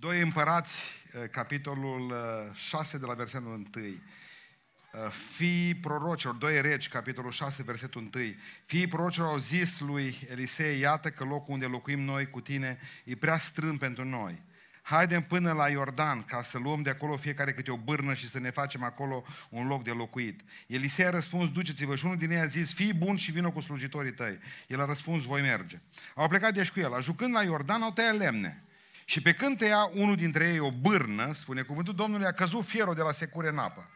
Doi împărați, uh, capitolul 6 uh, de la versetul 1. Uh, Fii prorocilor, doi regi, capitolul 6, versetul 1. Fii prorocilor au zis lui Elisei, iată că locul unde locuim noi cu tine e prea strâmb pentru noi. Haidem până la Iordan ca să luăm de acolo fiecare câte o bârnă și să ne facem acolo un loc de locuit. Elisei a răspuns, duceți-vă și unul din ei a zis, fii bun și vină cu slujitorii tăi. El a răspuns, voi merge. Au plecat deci cu el. Ajungând la Iordan, au tăiat lemne. Și pe când tăia unul dintre ei o bârnă, spune cuvântul Domnului, a căzut fierul de la secure în apă.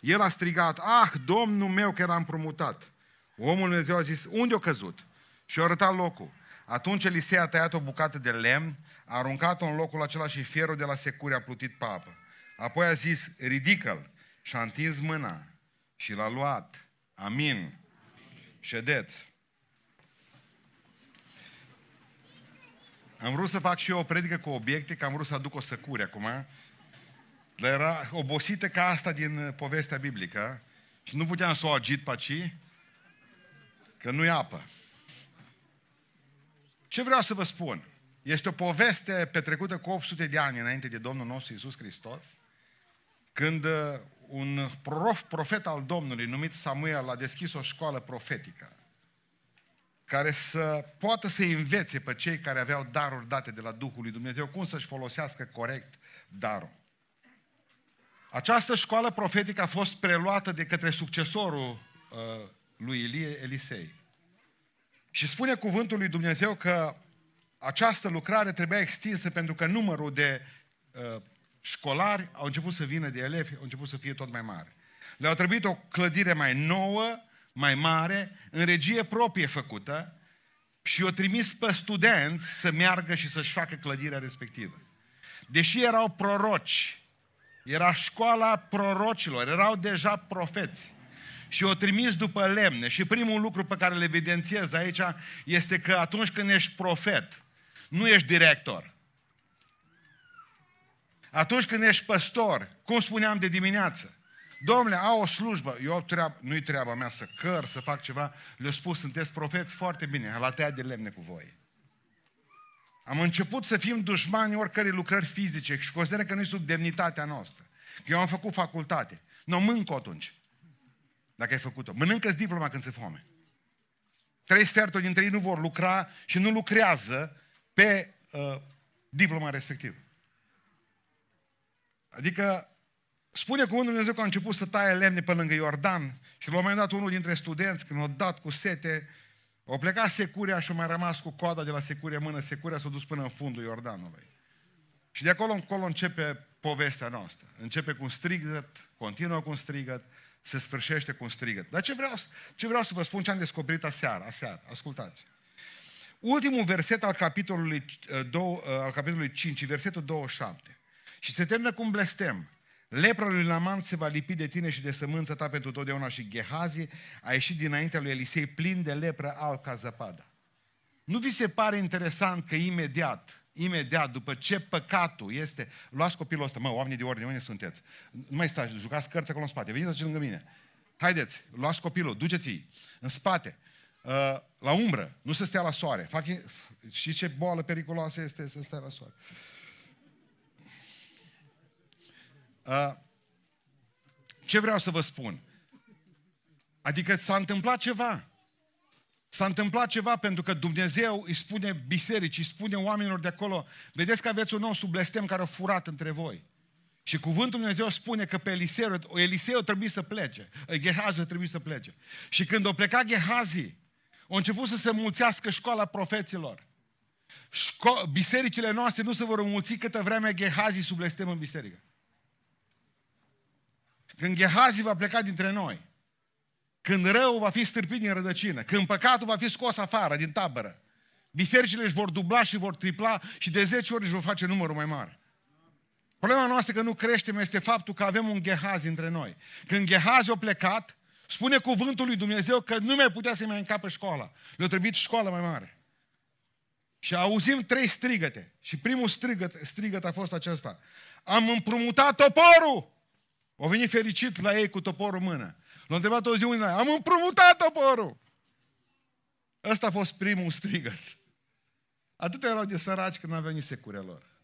El a strigat, ah, Domnul meu că era împrumutat. Omul Dumnezeu a zis, unde a căzut? Și a arătat locul. Atunci Elisei a tăiat o bucată de lemn, a aruncat-o în locul acela și fierul de la secure a plutit pe apă. Apoi a zis, ridică-l și a întins mâna și l-a luat. Amin. Ședeți. Am vrut să fac și eu o predică cu obiecte, că am vrut să aduc o săcure acum, dar era obosită ca asta din povestea biblică și nu puteam să o agit pe aici, că nu e apă. Ce vreau să vă spun? Este o poveste petrecută cu 800 de ani înainte de Domnul nostru Isus Hristos, când uh, un prof, profet al Domnului numit Samuel a deschis o școală profetică care să poată să învețe pe cei care aveau daruri date de la Duhul lui Dumnezeu cum să-și folosească corect darul. Această școală profetică a fost preluată de către succesorul uh, lui Elie, Elisei. Și spune cuvântul lui Dumnezeu că această lucrare trebuia extinsă pentru că numărul de uh, școlari au început să vină de elevi, au început să fie tot mai mare. Le-au trebuit o clădire mai nouă, mai mare, în regie proprie făcută și o trimis pe studenți să meargă și să-și facă clădirea respectivă. Deși erau proroci, era școala prorocilor, erau deja profeți și o trimis după lemne. Și primul lucru pe care le evidențiez aici este că atunci când ești profet, nu ești director. Atunci când ești păstor, cum spuneam de dimineață, Domnule, au o slujbă, eu treab, nu-i treaba mea să căr, să fac ceva, le-au spus, sunteți profeți foarte bine, la tăiat de lemne cu voi. Am început să fim dușmani oricărei lucrări fizice și consider că nu-i sub demnitatea noastră. Că eu am făcut facultate. Nu, mâncă atunci. Dacă ai făcut-o. Mănâncă-ți diploma când se foame. Trei sferturi dintre ei nu vor lucra și nu lucrează pe uh, diploma respectivă. Adică spune cuvântul Dumnezeu că a început să taie lemne pe lângă Iordan și la un moment dat unul dintre studenți, când a dat cu sete, a plecat securea și a mai rămas cu coada de la securia în mână, securia s-a dus până în fundul Iordanului. Și de acolo încolo începe povestea noastră. Începe cu un strigăt, continuă cu un strigăt, se sfârșește cu un strigăt. Dar ce vreau, ce vreau să vă spun ce am descoperit aseară, aseară, ascultați. Ultimul verset al capitolului, 2, uh, uh, al capitolului 5, versetul 27. Și se termină cu un blestem. Lepra lui Naman se va lipi de tine și de sămânța ta pentru totdeauna și Gehazi a ieșit dinaintea lui Elisei plin de lepră alb ca zăpada. Nu vi se pare interesant că imediat, imediat, după ce păcatul este... Luați copilul ăsta, mă, oamenii de ordine, unde sunteți? Nu mai stați, jucați cărți acolo în spate, veniți aici lângă mine. Haideți, luați copilul, duceți-i în spate, uh, la umbră, nu să stea la soare. Fac, și ce boală periculoasă este să stea la soare. Uh, ce vreau să vă spun? Adică s-a întâmplat ceva. S-a întâmplat ceva pentru că Dumnezeu îi spune bisericii, îi spune oamenilor de acolo, vedeți că aveți un nou sub blestem care a furat între voi. Și cuvântul Dumnezeu spune că pe Eliseu, Eliseu trebuie să plece, Gehazi trebuie să plece. Și când o pleca Gehazi, a început să se mulțească școala profeților. Șco- bisericile noastre nu se vor înmulți câtă vreme Gehazi sub blestem în biserică. Când Gehazi va pleca dintre noi, când răul va fi stârpit din rădăcină, când păcatul va fi scos afară din tabără, bisericile își vor dubla și vor tripla și de 10 ori își vor face numărul mai mare. Problema noastră că nu creștem este faptul că avem un Gehazi între noi. Când Gehazi a plecat, spune cuvântul lui Dumnezeu că nu mai putea să mai încapă școala. Le-a trebuit școală mai mare. Și auzim trei strigăte. Și primul strigăt, strigăt a fost acesta. Am împrumutat toporul! O venit fericit la ei cu toporul în mână. L-a întrebat o zi unii, am împrumutat toporul! Ăsta a fost primul strigăt. Atât erau de săraci când nu aveau nici securea lor.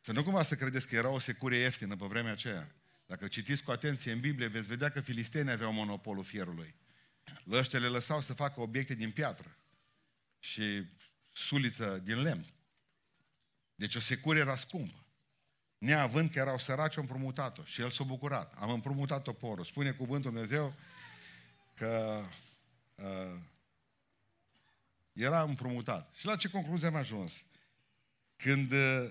Să nu cumva să credeți că era o secure ieftină pe vremea aceea. Dacă citiți cu atenție în Biblie, veți vedea că filistenii aveau monopolul fierului. Lăște le lăsau să facă obiecte din piatră și suliță din lemn. Deci o secură era scumpă. Neavând că erau săraci, au împrumutat-o și el s-a bucurat. Am împrumutat porul. Spune cuvântul Dumnezeu că uh, era împrumutat. Și la ce concluzie am ajuns? Când uh,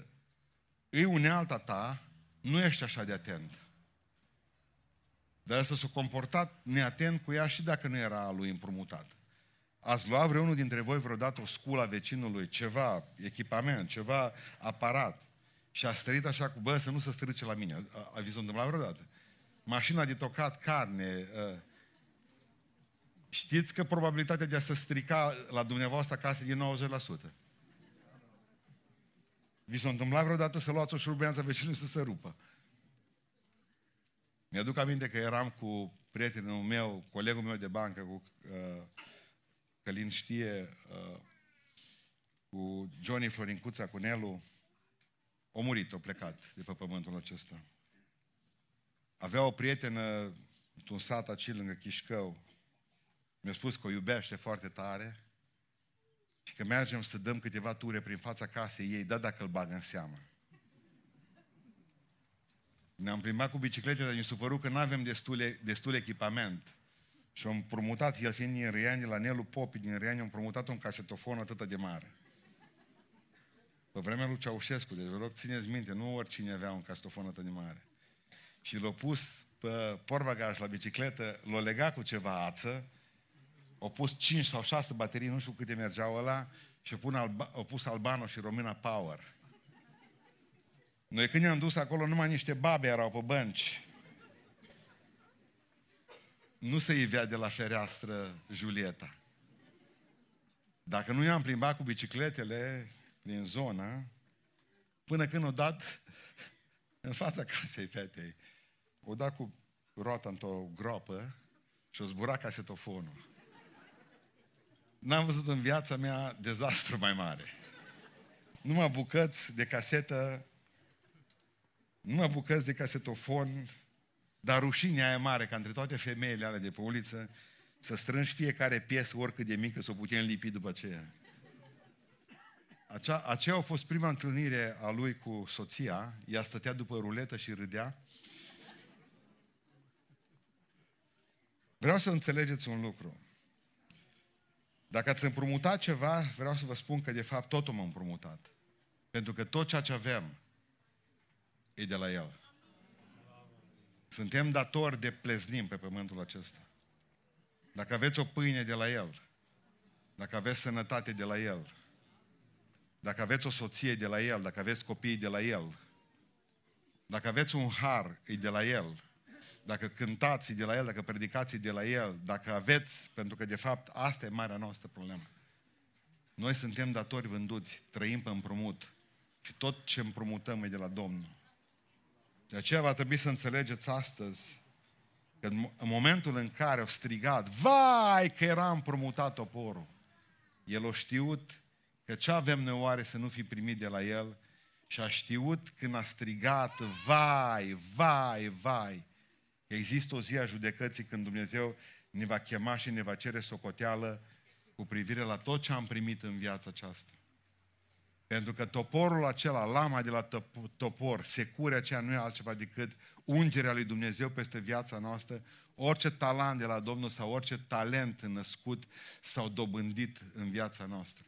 îi unealta ta, nu ești așa de atent. Dar ăsta s-a comportat neatent cu ea și dacă nu era a lui împrumutat. Ați luat vreunul dintre voi vreodată o sculă a vecinului, ceva, echipament, ceva aparat și a stărit așa cu, bă, să nu se strice la mine. A, a vi s-a întâmplat vreodată? Mașina de tocat carne. A, știți că probabilitatea de a se strica la dumneavoastră acasă e de 90%. Vi s-a întâmplat vreodată să luați o șurubreanță vecinului să se rupă. Mi-aduc aminte că eram cu prietenul meu, colegul meu de bancă, cu uh, Călin știe, uh, cu Johnny Florincuța, cu Nelu, o murit, o plecat de pe pământul acesta. Avea o prietenă într-un sat aici lângă Chișcău. Mi-a spus că o iubește foarte tare și că mergem să dăm câteva ture prin fața casei ei, da dacă îl bagă în seamă. Ne-am plimbat cu biciclete, dar mi s-a părut că nu avem destul, destul echipament. Și am promutat, el fiind din Riani, la Nelu Popi din Riani, am promutat un casetofon atât de mare. Pe vremea lui Ceaușescu, deci vă rog, țineți minte, nu oricine avea un casetofon atât de mare. Și l-a pus pe porbagaj la bicicletă, l-a legat cu ceva ață, au pus 5 sau 6 baterii, nu știu câte mergeau ăla, și au alba, pus Albano și Romina Power. Noi când ne-am dus acolo, numai niște babe erau pe bănci nu se ivea de la fereastră Julieta. Dacă nu i-am plimbat cu bicicletele din zonă, până când o dat în fața casei fetei, o dat cu roata într-o groapă și o zbura casetofonul. N-am văzut în viața mea dezastru mai mare. Numai bucăți de casetă, numai bucăți de casetofon, dar rușinea aia mare, ca între toate femeile alea de pe uliță, să strângi fiecare piesă, oricât de mică, să o putem lipi după aceea. Acea, aceea a fost prima întâlnire a lui cu soția. Ea stătea după ruletă și râdea. Vreau să înțelegeți un lucru. Dacă ați împrumutat ceva, vreau să vă spun că de fapt totul m-a împrumutat. Pentru că tot ceea ce avem e de la El. Suntem datori de pleznim pe pământul acesta. Dacă aveți o pâine de la El, dacă aveți sănătate de la El, dacă aveți o soție de la El, dacă aveți copii de la El, dacă aveți un har, e de la El, dacă cântați de la El, dacă predicați de la El, dacă aveți, pentru că de fapt asta e marea noastră problemă. Noi suntem datori vânduți, trăim pe împrumut și tot ce împrumutăm e de la Domnul. De aceea va trebui să înțelegeți astăzi că în momentul în care au strigat, vai că era împrumutat toporul, el a știut că ce avem noi oare să nu fi primit de la el și a știut când a strigat, vai, vai, vai, că există o zi a judecății când Dumnezeu ne va chema și ne va cere socoteală cu privire la tot ce am primit în viața aceasta. Pentru că toporul acela, lama de la topor, securea aceea nu e altceva decât ungerea lui Dumnezeu peste viața noastră, orice talent de la Domnul sau orice talent născut sau dobândit în viața noastră.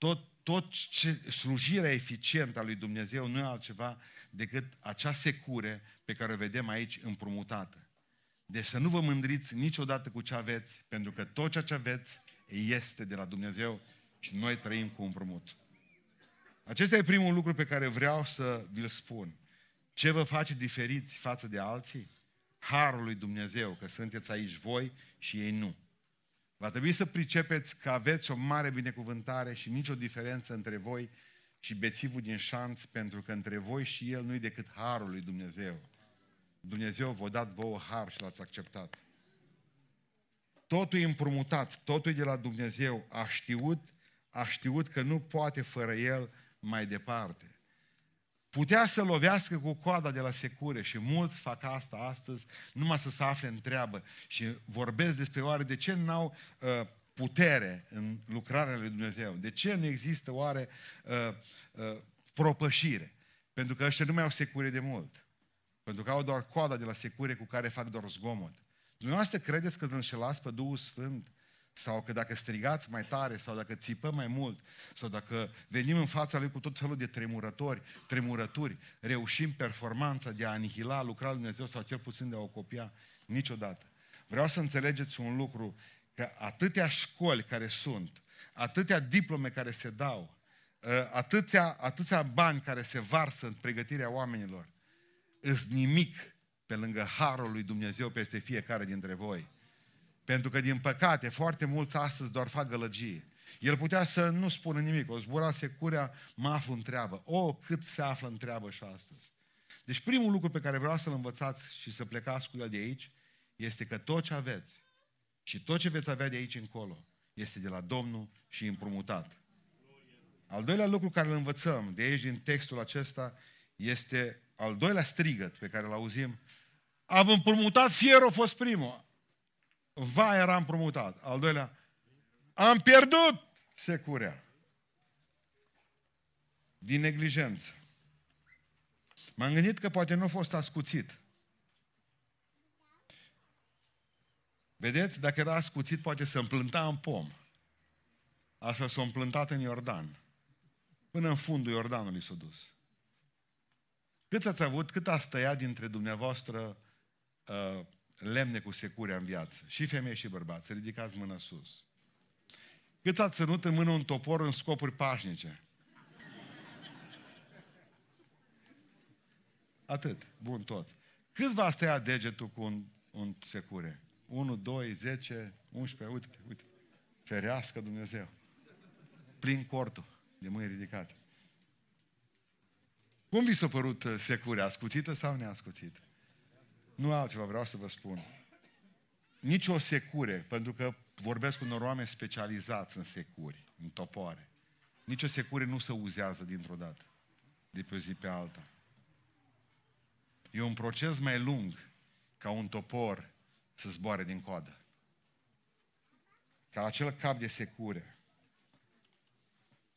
Tot, tot ce, slujirea eficientă a lui Dumnezeu nu e altceva decât acea secure pe care o vedem aici împrumutată. Deci să nu vă mândriți niciodată cu ce aveți, pentru că tot ceea ce aveți este de la Dumnezeu și noi trăim cu împrumut. Acesta e primul lucru pe care vreau să vi-l spun. Ce vă face diferiți față de alții? Harul lui Dumnezeu, că sunteți aici voi și ei nu. Va trebui să pricepeți că aveți o mare binecuvântare și nicio diferență între voi și bețivul din șanț, pentru că între voi și el nu-i decât harul lui Dumnezeu. Dumnezeu v-a dat vouă har și l-ați acceptat. Totul e împrumutat, totul e de la Dumnezeu. A știut, a știut că nu poate fără el mai departe. Putea să lovească cu coada de la secure și mulți fac asta astăzi numai să se afle în treabă și vorbesc despre oare de ce n-au uh, putere în lucrarea lui Dumnezeu. De ce nu există oare uh, uh, propășire? Pentru că ăștia nu mai au secure de mult. Pentru că au doar coada de la secure cu care fac doar zgomot. Dumneavoastră credeți că îl înșelați pe Duhul Sfânt? Sau că dacă strigați mai tare, sau dacă țipăm mai mult, sau dacă venim în fața Lui cu tot felul de tremurători, tremurături, reușim performanța de a anihila lucrarea Lui Dumnezeu sau cel puțin de a o copia? Niciodată. Vreau să înțelegeți un lucru, că atâtea școli care sunt, atâtea diplome care se dau, ă, atâția, atâția bani care se varsă în pregătirea oamenilor, îs nimic pe lângă harul lui Dumnezeu peste fiecare dintre voi. Pentru că, din păcate, foarte mulți astăzi doar fac gălăgie. El putea să nu spună nimic, o zbura securea, mă aflu în treabă. O, cât se află în treabă și astăzi. Deci primul lucru pe care vreau să-l învățați și să plecați cu el de aici, este că tot ce aveți și tot ce veți avea de aici încolo, este de la Domnul și împrumutat. Al doilea lucru care îl învățăm de aici din textul acesta este al doilea strigăt pe care îl auzim. Am împrumutat, fierul a fost primul. Va era împrumutat. Al doilea, am pierdut securea. Din neglijență. M-am gândit că poate nu a fost ascuțit. Vedeți, dacă era ascuțit, poate să împlânta în pom. Asta s-a împlântat în Iordan. Până în fundul Iordanului s-a dus. Cât ați avut, cât ați tăiat dintre dumneavoastră uh, lemne cu securea în viață? Și femei și bărbați, ridicați mâna sus. Cât ați ținut în mână un topor în scopuri pașnice? Atât. Bun, tot. Câți v-ați tăiat degetul cu un, un secure? 1, 2, 10, 11, uite, uite. Ferească Dumnezeu. Plin cortul de mâini ridicate. Cum vi s-a părut uh, securea? Ascuțită sau neascuțită? Nu altceva vreau să vă spun. Nici o secure, pentru că vorbesc cu unor oameni specializați în securi, în topoare. Nici o secure nu se uzează dintr-o dată, de pe o zi pe alta. E un proces mai lung ca un topor să zboare din coadă. Ca acel cap de secure.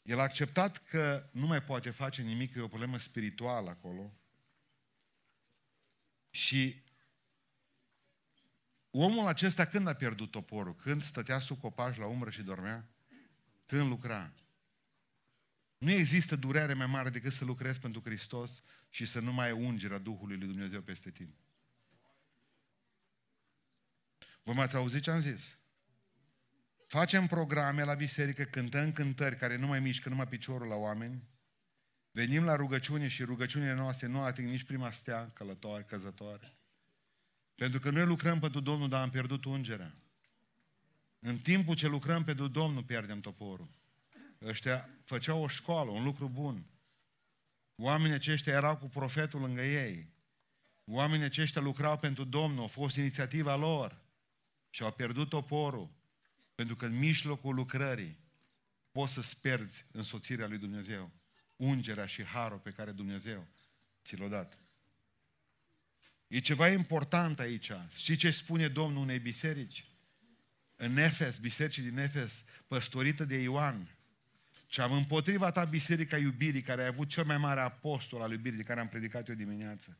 El a acceptat că nu mai poate face nimic, că e o problemă spirituală acolo. Și omul acesta când a pierdut toporul? Când stătea sub copaș la umbră și dormea? Când lucra? Nu există durere mai mare decât să lucrezi pentru Hristos și să nu mai ai ungerea Duhului lui Dumnezeu peste tine. Vă m-ați auzit ce am zis? Facem programe la biserică, cântăm cântări care nu mai mișcă numai piciorul la oameni, venim la rugăciune și rugăciunile noastre nu ating nici prima stea călătoare, căzătoare. Pentru că noi lucrăm pentru Domnul, dar am pierdut ungerea. În timpul ce lucrăm pentru Domnul, pierdem toporul. Ăștia făceau o școală, un lucru bun. Oamenii aceștia erau cu profetul lângă ei. Oamenii aceștia lucrau pentru Domnul, a fost inițiativa lor. Și au pierdut toporul. Pentru că în mijlocul lucrării poți să-ți pierzi însoțirea lui Dumnezeu, ungerea și harul pe care Dumnezeu ți l-a dat. E ceva important aici. Știi ce spune Domnul unei biserici? În Efes, bisericii din Efes, păstorită de Ioan, și am împotriva ta biserica iubirii, care a avut cel mai mare apostol al iubirii de care am predicat eu dimineață,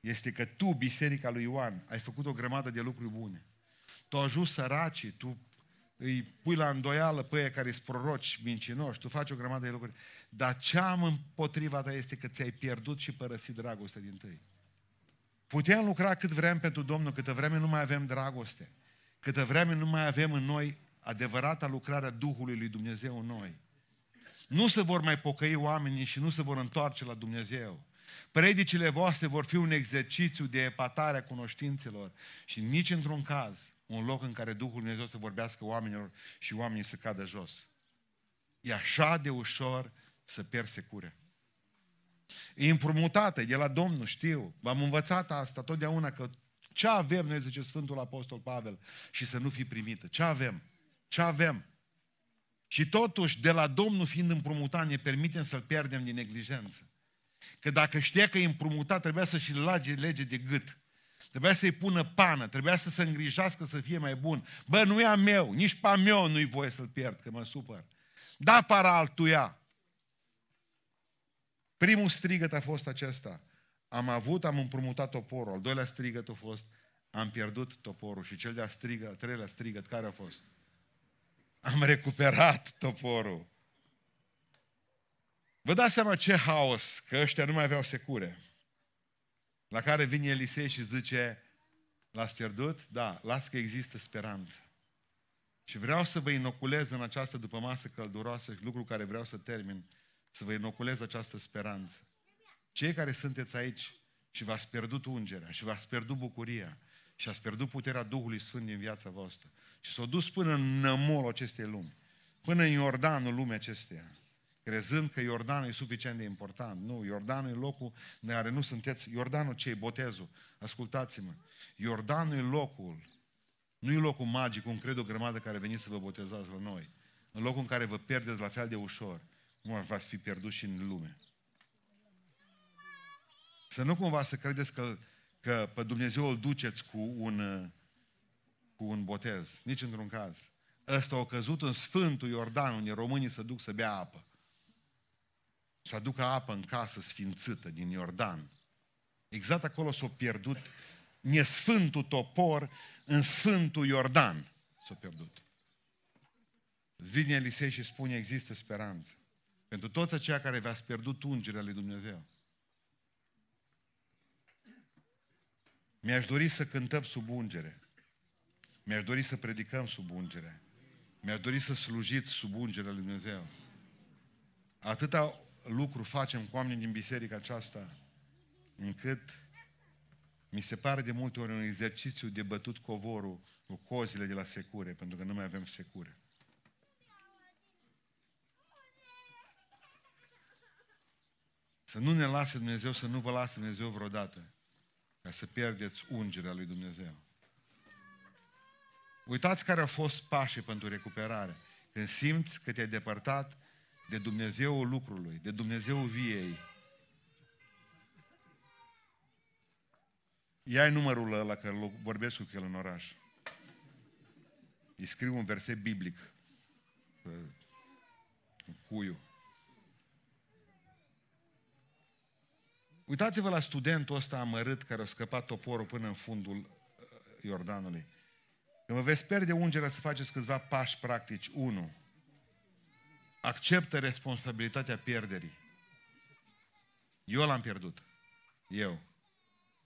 este că tu, biserica lui Ioan, ai făcut o grămadă de lucruri bune. Tu ajuns săracii, tu îi pui la îndoială pe ei care sunt proroci mincinoși, tu faci o grămadă de lucruri. Dar ce am împotriva ta este că ți-ai pierdut și părăsit dragostea din tăi. Putem lucra cât vrem pentru Domnul, câtă vreme nu mai avem dragoste, câtă vreme nu mai avem în noi adevărata lucrare a Duhului lui Dumnezeu în noi. Nu se vor mai pocăi oamenii și nu se vor întoarce la Dumnezeu. Predicile voastre vor fi un exercițiu de epatare a cunoștințelor și nici într-un caz un loc în care Duhul Dumnezeu să vorbească oamenilor și oamenii să cadă jos. E așa de ușor să pierzi secure. E împrumutată, de la Domnul, știu. V-am învățat asta totdeauna, că ce avem, noi zice Sfântul Apostol Pavel, și să nu fi primită. Ce avem? Ce avem? Și totuși, de la Domnul fiind împrumutat, ne permitem să-L pierdem din neglijență. Că dacă știa că e împrumutat, trebuia să-și lage lege de gât. Trebuia să-i pună pană, trebuia să se îngrijească să fie mai bun. Bă, nu e a meu, nici pe a meu nu-i voie să-l pierd, că mă supăr. Da, para altuia. Primul strigăt a fost acesta. Am avut, am împrumutat toporul. Al doilea strigăt a fost, am pierdut toporul. Și cel de-a strigă, al treilea strigăt, care a fost? Am recuperat toporul. Vă dați seama ce haos, că ăștia nu mai aveau secure. La care vine Elisei și zice, l-ați pierdut? Da, las că există speranță. Și vreau să vă inoculez în această după masă călduroasă, lucru care vreau să termin, să vă inoculez această speranță. Cei care sunteți aici și v-ați pierdut ungerea și v-ați pierdut bucuria și ați pierdut puterea Duhului Sfânt din viața voastră și s-au dus până în nămolul acestei lumi, până în Iordanul lumii acesteia, crezând că Iordanul e suficient de important. Nu, Iordanul e locul de care nu sunteți. Iordanul ce Botezul. Ascultați-mă. Iordanul e locul, nu e locul magic, un cred o grămadă care veniți să vă botezați la noi. În locul în care vă pierdeți la fel de ușor, cum ar fi pierdut și în lume. Să nu cumva să credeți că, că pe Dumnezeu îl duceți cu un, cu un botez. Nici într-un caz. Ăsta a căzut în Sfântul Iordan, unde românii se duc să bea apă. Să aducă apă în casă sfințită din Iordan. Exact acolo s-a pierdut nesfântul topor în Sfântul Iordan. S-a pierdut. Vine Elisei și spune, există speranță. Pentru toți aceia care v-ați pierdut ungerea lui Dumnezeu. Mi-aș dori să cântăm sub ungere. Mi-aș dori să predicăm sub ungere. Mi-aș dori să slujiți sub ungerea lui Dumnezeu. Atâta lucru facem cu oamenii din biserica aceasta, încât mi se pare de multe ori un exercițiu de bătut covorul cu cozile de la secure, pentru că nu mai avem secure. Să nu ne lase Dumnezeu, să nu vă lase Dumnezeu vreodată ca să pierdeți ungerea lui Dumnezeu. Uitați care au fost pașii pentru recuperare. Când simți că te-ai depărtat de Dumnezeul lucrului, de Dumnezeul viei, ia numărul ăla, că vorbesc cu el în oraș. Îi scriu un verset biblic. Cuiu. Uitați-vă la studentul ăsta amărât care a scăpat toporul până în fundul uh, Iordanului. Când vă veți pierde ungerea să faceți câțiva pași practici. Unu, acceptă responsabilitatea pierderii. Eu l-am pierdut. Eu.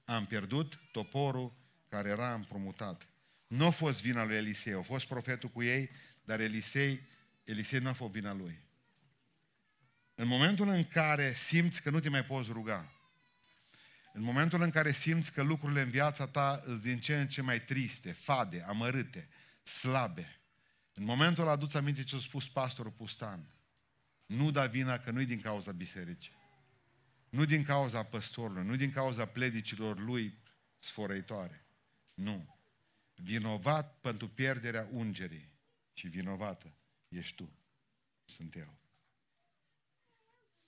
Am pierdut toporul care era împrumutat. Nu a fost vina lui Elisei, a fost profetul cu ei, dar Elisei, Elisei nu a fost vina lui. În momentul în care simți că nu te mai poți ruga, în momentul în care simți că lucrurile în viața ta sunt din ce în ce mai triste, fade, amărâte, slabe, în momentul ăla aduți aminte ce a spus pastorul Pustan. Nu da vina că nu-i din cauza bisericii. Nu din cauza păstorului, nu din cauza pledicilor lui sfărăitoare. Nu. Vinovat pentru pierderea ungerii și vinovată ești tu. Sunt eu.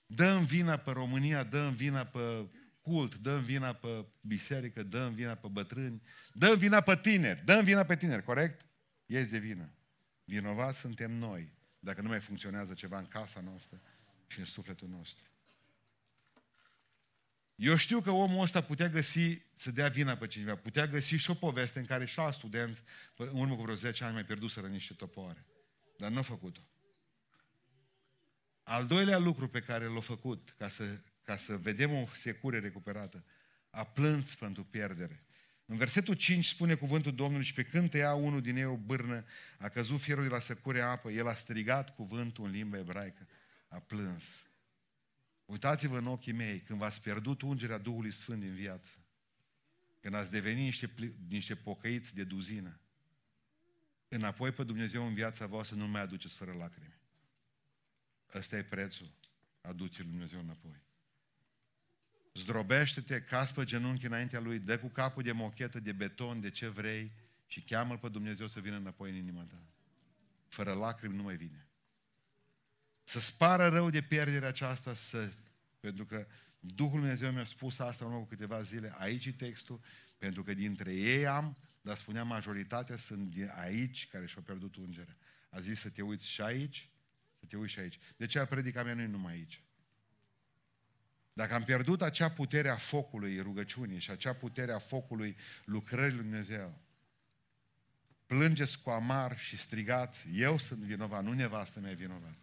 Dă-mi vina pe România, dă-mi vina pe cult, dăm vina pe biserică, dăm vina pe bătrâni, dăm vina pe tineri, dăm vina pe tineri, corect? Ești de vină. Vinovați suntem noi, dacă nu mai funcționează ceva în casa noastră și în sufletul nostru. Eu știu că omul ăsta putea găsi, să dea vina pe cineva, putea găsi și o poveste în care și alți studenți, în urmă cu vreo 10 ani, mai pierduseră niște topoare. Dar nu a făcut-o. Al doilea lucru pe care l-a făcut ca să ca să vedem o secure recuperată, a plâns pentru pierdere. În versetul 5 spune cuvântul Domnului și pe când tăia unul din ei o bârnă, a căzut fierul de la secure apă, el a strigat cuvântul în limba ebraică, a plâns. Uitați-vă în ochii mei, când v-ați pierdut ungerea Duhului Sfânt din viață, când ați devenit niște, niște pocăiți de duzină, înapoi pe Dumnezeu în viața voastră nu mai aduceți fără lacrimi. Ăsta e prețul aducerii lui Dumnezeu înapoi zdrobește-te, casă pe genunchi înaintea lui, dă cu capul de mochetă, de beton, de ce vrei și cheamă-L pe Dumnezeu să vină înapoi în inima ta. Fără lacrimi nu mai vine. Să spară rău de pierderea aceasta, să, pentru că Duhul Lui Dumnezeu mi-a spus asta în urmă cu câteva zile, aici e textul, pentru că dintre ei am, dar spunea majoritatea sunt de aici care și-au pierdut ungerea. A zis să te uiți și aici, să te uiți și aici. De ce predica mea nu e numai aici? Dacă am pierdut acea putere a focului rugăciunii și acea putere a focului lucrării Lui Dumnezeu, plângeți cu amar și strigați, eu sunt vinovat, nu nevastă mea e vinovat.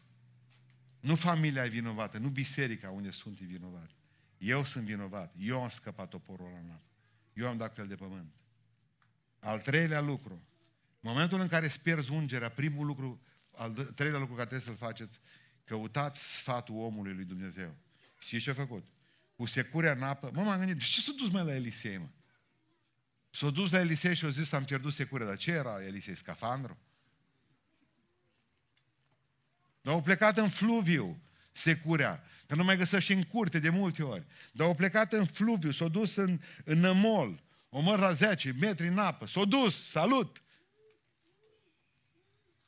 Nu familia e vinovată, nu biserica unde sunt e vinovat. Eu sunt vinovat, eu am scăpat toporul ăla în apă. Eu am dat cu el de pământ. Al treilea lucru, în momentul în care îți pierzi ungerea, primul lucru, al treilea lucru care trebuie să-l faceți, căutați sfatul omului lui Dumnezeu. Și ce a făcut? Cu securea în apă. Mă, m-am gândit, de ce s-a dus mai la Elisei, mă? S-a dus la Elisei și a zis, am pierdut securea. Dar ce era Elisei? Scafandru? Dar au plecat în fluviu securea, că nu mai găsești în curte de multe ori. Dar au plecat în fluviu, s-au dus în, în nămol, o măr la 10 metri în apă, s-au dus, salut!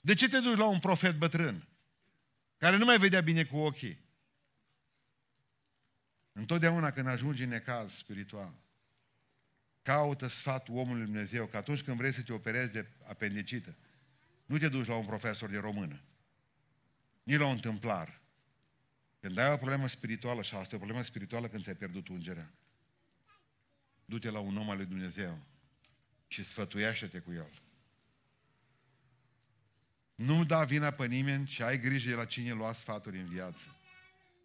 De ce te duci la un profet bătrân? Care nu mai vedea bine cu ochii. Întotdeauna când ajungi în necaz spiritual, caută sfatul omului Dumnezeu, că atunci când vrei să te operezi de apendicită, nu te duci la un profesor de română, nici la un întâmplar. Când ai o problemă spirituală, și asta e o problemă spirituală când ți-ai pierdut ungerea, du-te la un om al lui Dumnezeu și sfătuiește-te cu el. Nu da vina pe nimeni și ai grijă de la cine lua sfaturi în viață.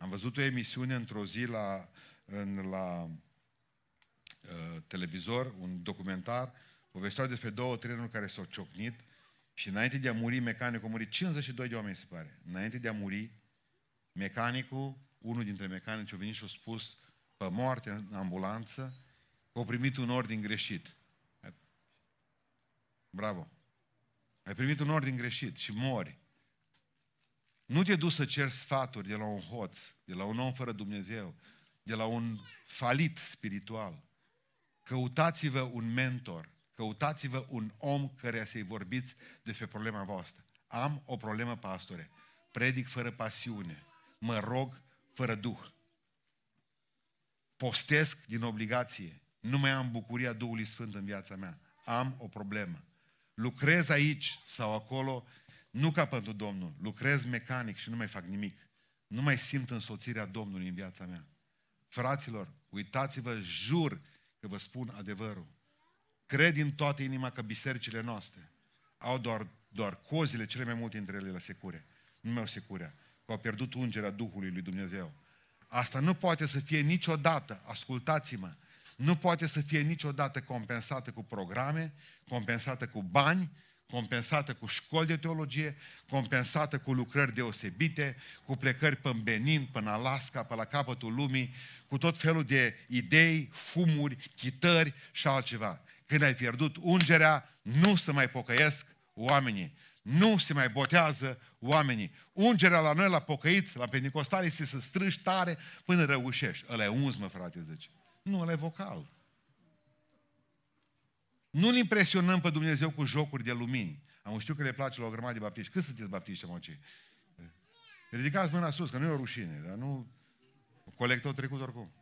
Am văzut o emisiune într-o zi la, în, la uh, televizor, un documentar, povesteau despre două trenuri care s-au ciocnit și înainte de a muri mecanicul, au murit 52 de oameni, se pare. Înainte de a muri, mecanicul, unul dintre mecanici a venit și a spus pe moarte în ambulanță, că au primit un ordin greșit. Bravo! Ai primit un ordin greșit și mori. Nu te duci să ceri sfaturi de la un hoț, de la un om fără Dumnezeu, de la un falit spiritual. Căutați-vă un mentor, căutați-vă un om care să-i vorbiți despre problema voastră. Am o problemă, pastore. Predic fără pasiune. Mă rog fără duh. Postesc din obligație. Nu mai am bucuria Duhului Sfânt în viața mea. Am o problemă. Lucrez aici sau acolo nu ca pentru Domnul. Lucrez mecanic și nu mai fac nimic. Nu mai simt însoțirea Domnului în viața mea. Fraților, uitați-vă, jur că vă spun adevărul. Cred din toată inima că bisericile noastre au doar, doar cozile cele mai multe dintre ele la secure. Nu mai au securea. Că au pierdut ungerea Duhului lui Dumnezeu. Asta nu poate să fie niciodată, ascultați-mă, nu poate să fie niciodată compensată cu programe, compensată cu bani, compensată cu școli de teologie, compensată cu lucrări deosebite, cu plecări pe Benin, până în Alaska, pe la capătul lumii, cu tot felul de idei, fumuri, chitări și altceva. Când ai pierdut ungerea, nu se mai pocăiesc oamenii. Nu se mai botează oamenii. Ungerea la noi, la pocăiți, la pentecostali, este să strâși tare până reușești. Ăla e unz, mă, frate, zice. Nu, ăla e vocal. Nu-L impresionăm pe Dumnezeu cu jocuri de lumini. Am știut că le place la o grămadă de baptiști. Cât sunteți baptiști, mă, ce? Ridicați mâna sus, că nu e o rușine, dar nu... Colectul trecut oricum.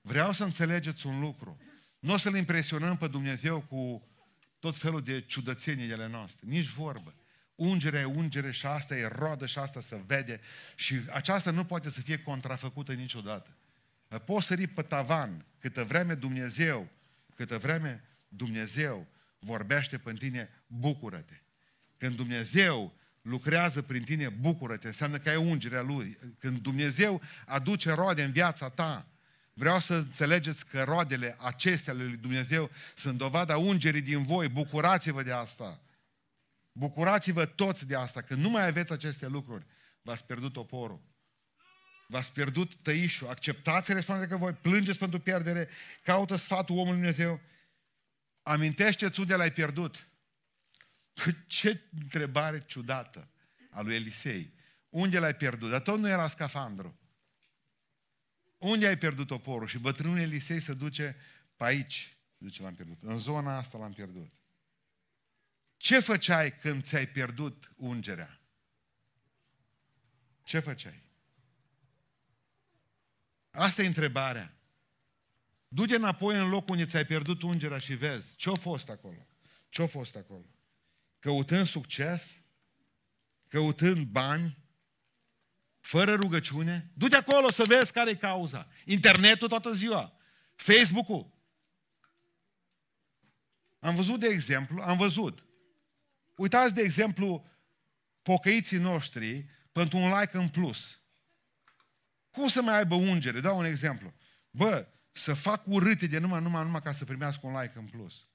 Vreau să înțelegeți un lucru. Nu o să-L impresionăm pe Dumnezeu cu tot felul de ciudățenii ale noastre. Nici vorbă. Ungere e ungere și asta e rodă și asta se vede și aceasta nu poate să fie contrafăcută niciodată. Poți sări pe tavan câtă vreme Dumnezeu, câtă vreme Dumnezeu vorbește pe tine, bucură-te. Când Dumnezeu lucrează prin tine, bucură-te, înseamnă că ai ungerea Lui. Când Dumnezeu aduce roade în viața ta, vreau să înțelegeți că roadele acestea lui Dumnezeu sunt dovada ungerii din voi, bucurați-vă de asta. Bucurați-vă toți de asta, că nu mai aveți aceste lucruri. V-ați pierdut oporul. V-ați pierdut tăișul. Acceptați responsabilitatea că voi plângeți pentru pierdere, caută sfatul omului Dumnezeu. Amintește-ți unde l-ai pierdut. Ce întrebare ciudată a lui Elisei. Unde l-ai pierdut? Dar tot nu era scafandru. Unde ai pierdut oporul? Și bătrânul Elisei se duce pe aici. Zice, l-am pierdut. În zona asta l-am pierdut. Ce făceai când ți-ai pierdut ungerea? Ce făceai? Asta e întrebarea. Du-te înapoi în locul unde ți-ai pierdut ungerea și vezi ce-a fost acolo. Ce-a fost acolo? Căutând succes? Căutând bani? Fără rugăciune? Du-te acolo să vezi care e cauza. Internetul toată ziua. Facebook-ul. Am văzut, de exemplu, am văzut. Uitați, de exemplu, pocăiții noștri pentru un like în plus. Cum să mai aibă ungere? Dau un exemplu. Bă, să fac urâte de numai, numai, numai ca să primească un like în plus.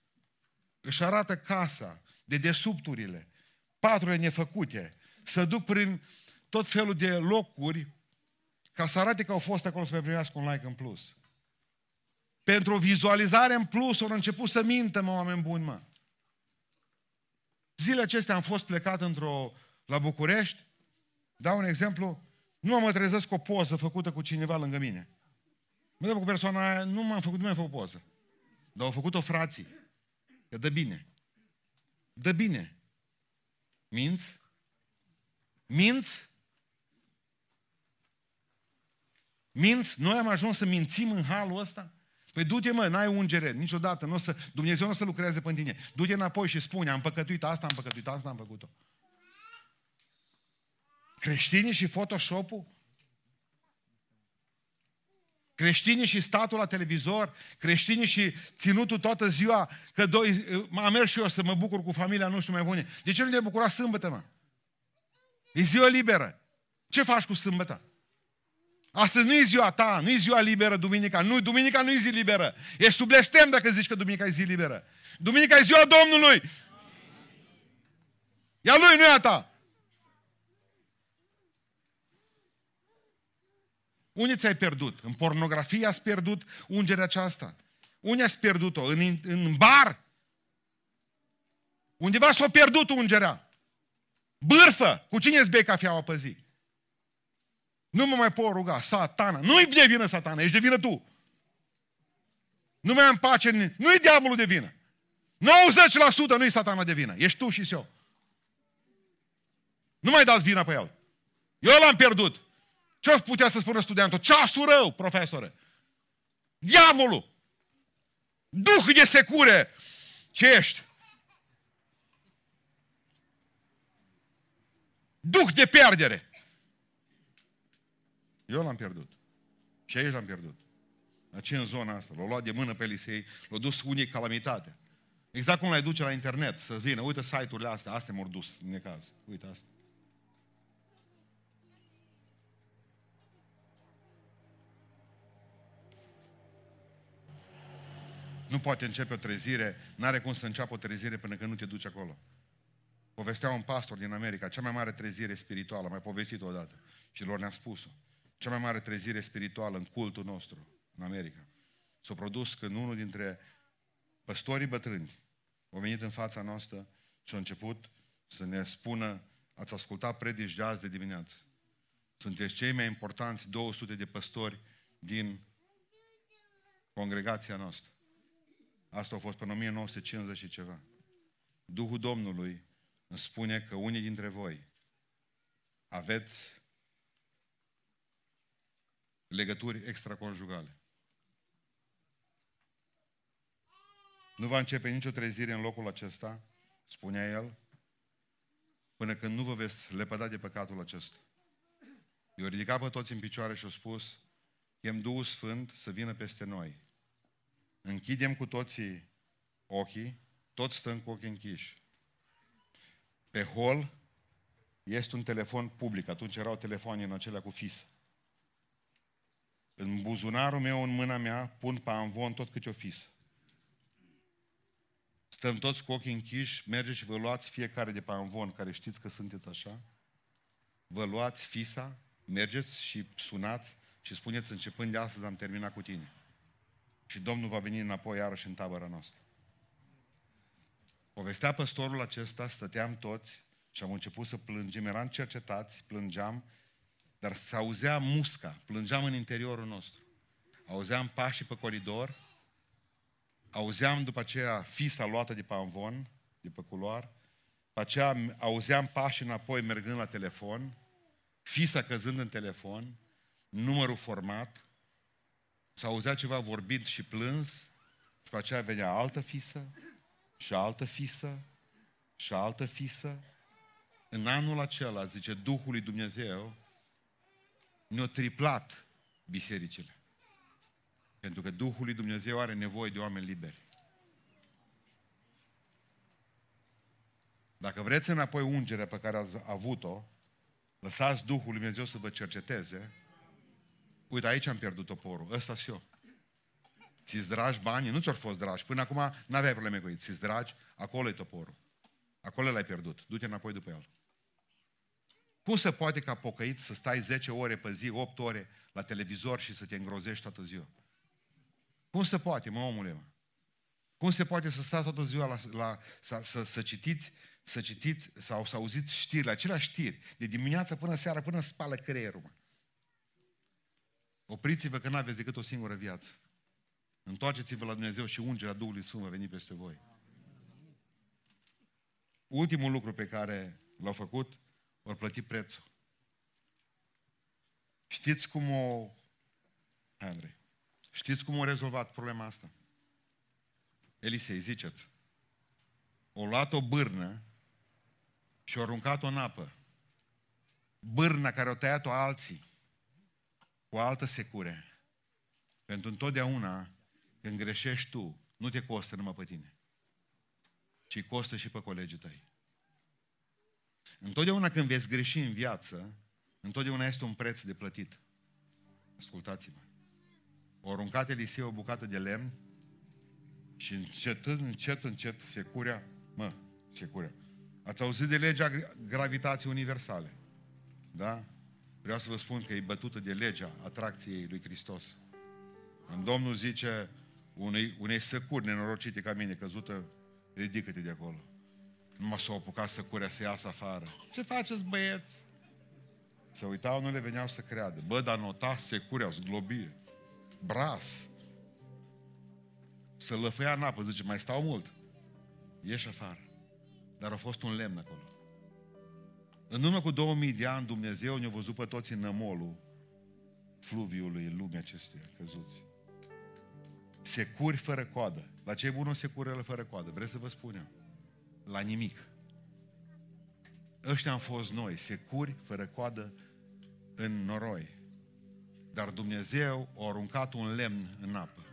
Își arată casa, de desubturile, paturile nefăcute, să duc prin tot felul de locuri ca să arate că au fost acolo să mai primească un like în plus. Pentru o vizualizare în plus, au început să mintă, mă, oameni buni, mă. Zilele acestea am fost plecat într-o, la București, dau un exemplu, nu mă trezesc cu o poză făcută cu cineva lângă mine. Mă dă cu persoana aia, nu m-am făcut, nu mi-am făcut poză. Dar au făcut-o frații. Că dă bine. Dă bine. Minți? Minți? Minți? Noi am ajuns să mințim în halul ăsta? Păi du-te mă, n-ai ungere, niciodată, nu o să, Dumnezeu nu o să lucreze pentru tine. Du-te înapoi și spune, am păcătuit asta, am păcătuit asta, am făcut-o. Creștinii și Photoshop-ul? Creștinii și statul la televizor, creștinii și ținutul toată ziua, că doi, am mers și eu să mă bucur cu familia, nu știu mai bune. De ce nu te bucura sâmbătă, mă? E ziua liberă. Ce faci cu sâmbătă? Astăzi nu e ziua ta, nu e ziua liberă, duminica. Nu, duminica nu e zi liberă. Ești sub blestem dacă zici că duminica e zi liberă. Duminica e ziua Domnului. Ea lui, nu e a ta. Unde ți-ai pierdut? În pornografie ați pierdut ungerea aceasta. Unde ați pierdut-o? În, în bar? Undeva s-a pierdut ungerea. Bârfă! Cu cine îți bei cafeaua pe zi? Nu mă mai pot ruga. Satana. Nu-i de vină satana, ești de vină tu. Nu mai am pace. Nu-i diavolul de vină. 90% nu-i satana de vină. Ești tu și eu. Nu mai dați vina pe el. Eu l-am pierdut. Ce putea să spună studentul? Ceasul rău, profesore. Diavolul. Duh de secure. Ce ești? Duh de pierdere. Eu l-am pierdut. Și aici l-am pierdut. Dar ce în zona asta? L-au luat de mână pe Elisei, l-au dus unii calamitate. Exact cum l-ai duce la internet, să vină, uite site-urile astea, astea m-au dus, în necaz. Uite asta. Nu poate începe o trezire, n-are cum să înceapă o trezire până când nu te duci acolo. Povestea un pastor din America, cea mai mare trezire spirituală, mai povestit odată. Și lor ne-a spus-o. Cea mai mare trezire spirituală în cultul nostru, în America. S-a produs când unul dintre păstorii bătrâni a venit în fața noastră și a început să ne spună, ați ascultat predici de azi de dimineață. Sunteți cei mai importanți 200 de păstori din congregația noastră. Asta a fost până 1950 și ceva. Duhul Domnului îmi spune că unii dintre voi aveți legături extraconjugale. Nu va începe nicio trezire în locul acesta, spunea el, până când nu vă veți lepăda de păcatul acesta. Eu ridicat pe toți în picioare și au spus, chem Duhul Sfânt să vină peste noi. Închidem cu toții ochii, toți stăm cu ochii închiși. Pe hol este un telefon public, atunci erau telefoane în acelea cu fis. În buzunarul meu, în mâna mea, pun pe amvon tot câte o fis. Stăm toți cu ochii închiși, mergeți și vă luați fiecare de pe amvon, care știți că sunteți așa. Vă luați fisa, mergeți și sunați și spuneți, începând de astăzi am terminat cu tine. Și Domnul va veni înapoi iarăși în tabăra noastră. Povestea păstorul acesta, stăteam toți și am început să plângem, eram cercetați, plângeam, dar se auzea musca, plângeam în interiorul nostru. Auzeam pașii pe coridor, auzeam după aceea fisa luată de pe amvon, de pe culoar, după aceea auzeam pașii înapoi mergând la telefon, fisa căzând în telefon, numărul format, S-auzea ceva vorbit și plâns, și după aceea venea altă fisă, și altă fisă, și altă fisă. În anul acela, zice Duhul lui Dumnezeu, ne-a triplat bisericile. Pentru că Duhul lui Dumnezeu are nevoie de oameni liberi. Dacă vreți înapoi ungerea pe care ați avut-o, lăsați Duhul lui Dumnezeu să vă cerceteze. Uite, aici am pierdut toporul, ăsta și eu. Ți-ți dragi banii? Nu ți-au fost dragi. Până acum n-aveai probleme cu ei. Ți-ți dragi? Acolo e toporul. Acolo l-ai pierdut. Du-te înapoi după el. Cum se poate ca pocăit să stai 10 ore pe zi, 8 ore la televizor și să te îngrozești toată ziua? Cum se poate, mă, omule, mă? Cum se poate să stați toată ziua la, la, să, să, să citiți să citiți sau să auziți știri, aceleași știri, de dimineață până seara, până spală creierul. Mă. Opriți-vă că nu aveți decât o singură viață. Întoarceți-vă la Dumnezeu și ungerea Duhului Sfânt va veni peste voi. Ultimul lucru pe care l-au făcut, vor plăti prețul. Știți cum o... Andrei, știți cum au rezolvat problema asta? Elisei, ziceți. O luat o bârnă și o aruncat-o în apă. Bârna care o tăiat-o alții cu altă secure. Pentru întotdeauna, când greșești tu, nu te costă numai pe tine, ci costă și pe colegii tăi. Întotdeauna când veți greși în viață, întotdeauna este un preț de plătit. Ascultați-mă. O aruncat Eliseu o bucată de lemn și încet, încet, încet, securea, mă, securea, Ați auzit de legea gravitației universale. Da? Vreau să vă spun că e bătută de legea atracției lui Hristos. În Domnul zice unei, unei săcuri nenorocite ca mine, căzută, ridică-te de acolo. Nu s-au apucat săcurea să iasă afară. Ce faceți, băieți? Se uitau, nu le veneau să creadă. Bă, dar nota securea, zglobie, bras. Să lăfăia în apă, zice, mai stau mult. Ieși afară. Dar a fost un lemn acolo. În urmă cu 2000 de ani Dumnezeu ne-a văzut pe toți în nămolul fluviului în lumea acesteia căzuți. Securi fără coadă. La ce e bună securele fără coadă? Vreți să vă spun eu? La nimic. Ăștia am fost noi, securi fără coadă în noroi. Dar Dumnezeu a aruncat un lemn în apă.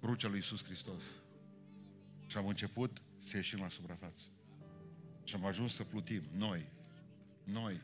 Crucea lui Iisus Hristos. Și am început să ieșim la suprafață. Și am ajuns să plutim, noi, noi,